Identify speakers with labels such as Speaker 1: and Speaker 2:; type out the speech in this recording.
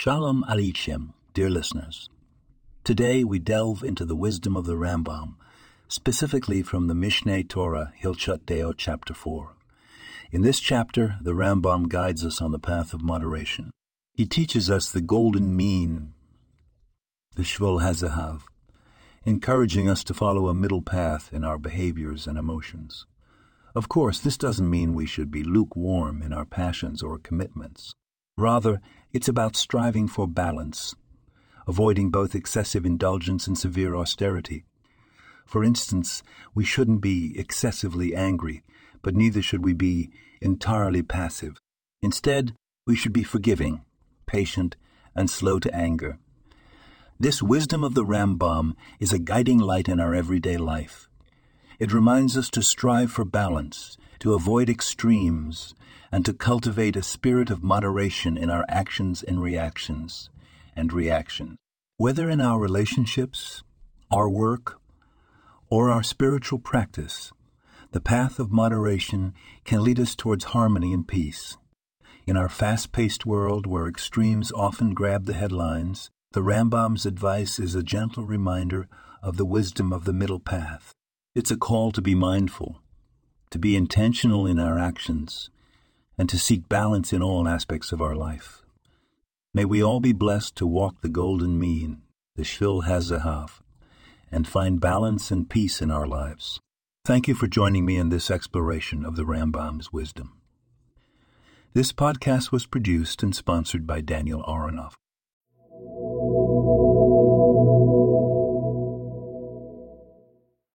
Speaker 1: Shalom Aleichem, dear listeners. Today we delve into the wisdom of the Rambam, specifically from the Mishneh Torah, Hilchot Deot, chapter 4. In this chapter, the Rambam guides us on the path of moderation. He teaches us the golden mean, the Shvil Hazahav, encouraging us to follow a middle path in our behaviors and emotions. Of course, this doesn't mean we should be lukewarm in our passions or commitments. Rather, it's about striving for balance, avoiding both excessive indulgence and severe austerity. For instance, we shouldn't be excessively angry, but neither should we be entirely passive. Instead, we should be forgiving, patient, and slow to anger. This wisdom of the Rambam is a guiding light in our everyday life. It reminds us to strive for balance, to avoid extremes, and to cultivate a spirit of moderation in our actions and reactions and reaction. Whether in our relationships, our work, or our spiritual practice, the path of moderation can lead us towards harmony and peace. In our fast paced world where extremes often grab the headlines, the Rambam's advice is a gentle reminder of the wisdom of the middle path. It's a call to be mindful, to be intentional in our actions, and to seek balance in all aspects of our life. May we all be blessed to walk the golden mean, the Shvil Hazahav, and find balance and peace in our lives. Thank you for joining me in this exploration of the Rambam's wisdom. This podcast was produced and sponsored by Daniel Aronoff.